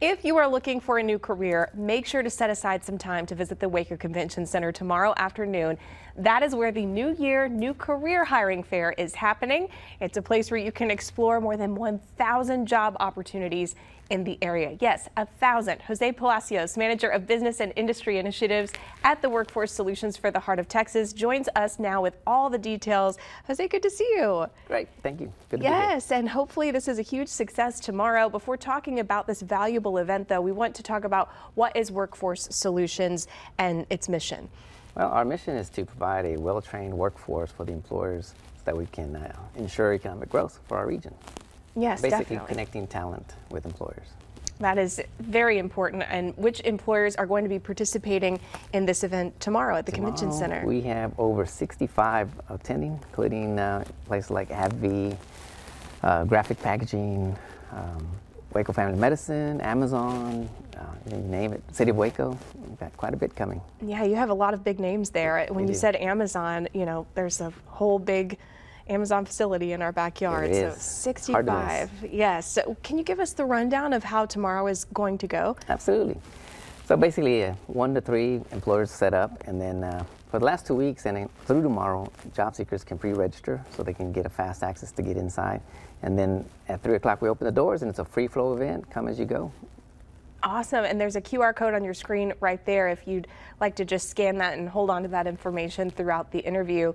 If you are looking for a new career, make sure to set aside some time to visit the Waco Convention Center tomorrow afternoon. That is where the New Year New Career Hiring Fair is happening. It's a place where you can explore more than 1,000 job opportunities in the area. Yes, a thousand. Jose Palacios, Manager of Business and Industry Initiatives at the Workforce Solutions for the Heart of Texas, joins us now with all the details. Jose, good to see you. Great, thank you. Good yes, and hopefully this is a huge success tomorrow. Before talking about this valuable event, though, we want to talk about what is Workforce Solutions and its mission. Well, our mission is to provide a well-trained workforce for the employers so that we can uh, ensure economic growth for our region. Yes, Basically definitely. connecting talent with employers. That is very important. And which employers are going to be participating in this event tomorrow at the tomorrow, Convention Center? We have over 65 attending, including uh, places like AbbVie, uh, Graphic Packaging, um, Waco Family Medicine, Amazon, uh, you name it, City of Waco. We've got quite a bit coming. Yeah, you have a lot of big names there. When We you do. said Amazon, you know, there's a whole big Amazon facility in our backyard. So. Hard to miss. 65. Yes. So can you give us the rundown of how tomorrow is going to go? Absolutely. So basically, uh, one to three employers set up, and then uh, for the last two weeks and through tomorrow, job seekers can pre-register so they can get a fast access to get inside. And then at three o'clock, we open the doors, and it's a free flow event. Come as you go. Awesome. And there's a QR code on your screen right there if you'd like to just scan that and hold on to that information throughout the interview.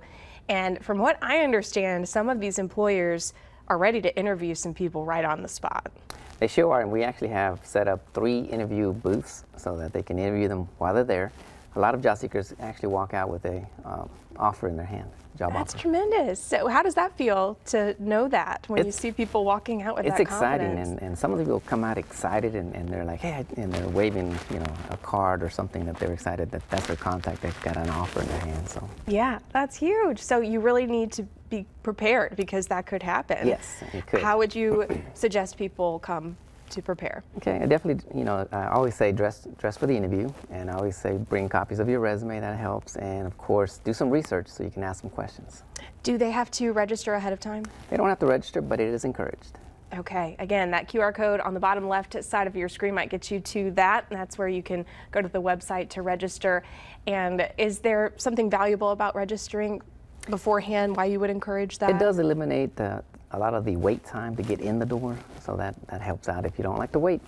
And from what I understand, some of these employers are ready to interview some people right on the spot. They sure are, and we actually have set up three interview booths so that they can interview them while they're there. A lot of job seekers actually walk out with a um, offer in their hand, job That's offer. tremendous. So, how does that feel to know that when you see people walking out with It's that It's exciting, and, and some of the people come out excited, and, and they're like, hey, and they're waving, you know, a card or something that they're excited that that's their contact. They've got an offer in their hand. So yeah, that's huge. So, you really need to be prepared because that could happen. Yes, it could. How would you suggest people come to prepare? Okay, I definitely, you know, I always say dress dress for the interview, and I always say bring copies of your resume. That helps, and of course, do some research so you can ask some questions. Do they have to register ahead of time? They don't have to register, but it is encouraged. Okay, again, that QR code on the bottom left side of your screen might get you to that. That's where you can go to the website to register. And is there something valuable about registering beforehand? Why you would encourage that? It does eliminate the, a lot of the wait time to get in the door, so that that helps out. If you don't like to wait,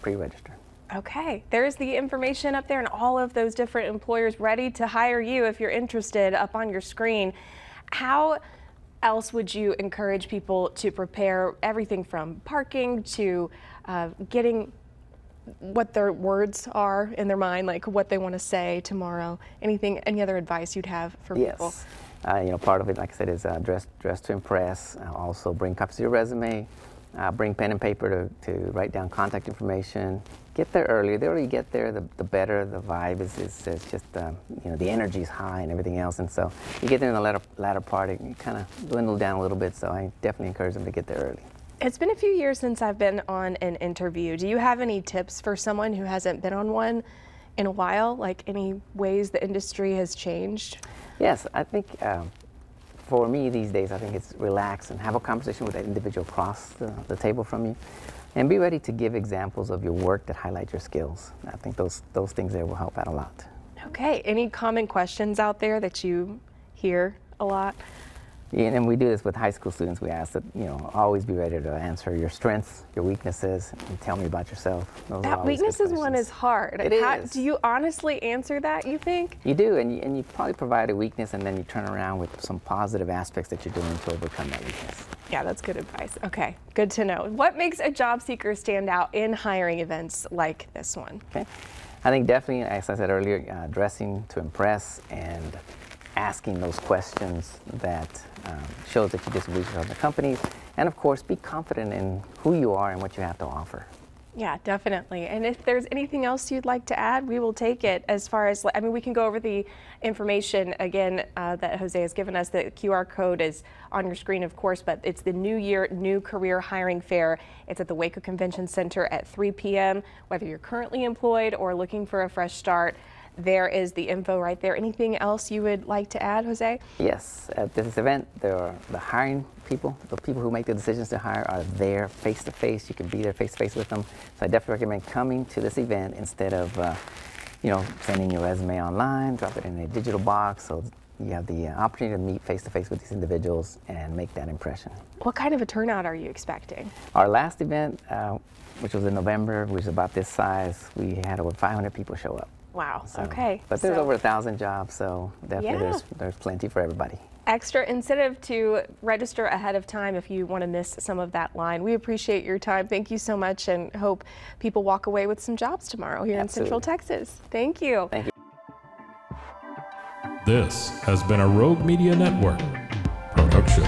pre-register. Okay, there's the information up there and all of those different employers ready to hire you if you're interested up on your screen. How else would you encourage people to prepare everything from parking to uh, getting what their words are in their mind, like what they want to say tomorrow? Anything, any other advice you'd have for people? Uh, you know, part of it, like I said, is uh, dress dress to impress. Uh, also, bring copies of your resume. Uh, bring pen and paper to, to write down contact information. Get there early. The earlier you get there, the, the better. The vibe is, is, just, um, you know, the energy is high and everything else. And so you get there in the latter, latter part, it kind of dwindle down a little bit. So I definitely encourage them to get there early. It's been a few years since I've been on an interview. Do you have any tips for someone who hasn't been on one in a while? Like any ways the industry has changed? Yes, I think um, for me these days, I think it's relax and have a conversation with that individual across the, the table from you, and be ready to give examples of your work that highlight your skills. I think those those things there will help out a lot. Okay, any common questions out there that you hear a lot? And we do this with high school students. We ask that you know always be ready to answer your strengths, your weaknesses, and tell me about yourself. Those That weaknesses one is hard. It How- is. Do you honestly answer that, you think? You do, and you, and you probably provide a weakness, and then you turn around with some positive aspects that you're doing to overcome that weakness. Yeah, that's good advice. Okay, good to know. What makes a job seeker stand out in hiring events like this one? Okay. I think definitely, as I said earlier, uh, dressing to impress and asking those questions that um, shows that you just research on the companies, and of course, be confident in who you are and what you have to offer. Yeah, definitely. And if there's anything else you'd like to add, we will take it as far as, I mean, we can go over the information again uh, that Jose has given us. The QR code is on your screen, of course, but it's the New Year New Career Hiring Fair. It's at the Waco Convention Center at 3 p.m. Whether you're currently employed or looking for a fresh start, there is the info right there. Anything else you would like to add, Jose? Yes, at this event, there are the hiring people, the people who make the decisions to hire are there face to face. You can be there face to face with them. So I definitely recommend coming to this event instead of, uh, you know, sending your resume online, drop it in a digital box. So you have the uh, opportunity to meet face to face with these individuals and make that impression. What kind of a turnout are you expecting? Our last event, uh, which was in November, which was about this size, we had over 500 people show up. Wow. So, okay. But there's so over a thousand jobs, so definitely Yeah. there's there's plenty for everybody. extra incentive to register ahead of time if you want to miss some of that line. We appreciate your time. Thank you so much and hope people walk away with some jobs tomorrow here in Central Texas. Thank you. Thank you. This has been a Rogue Media Network production.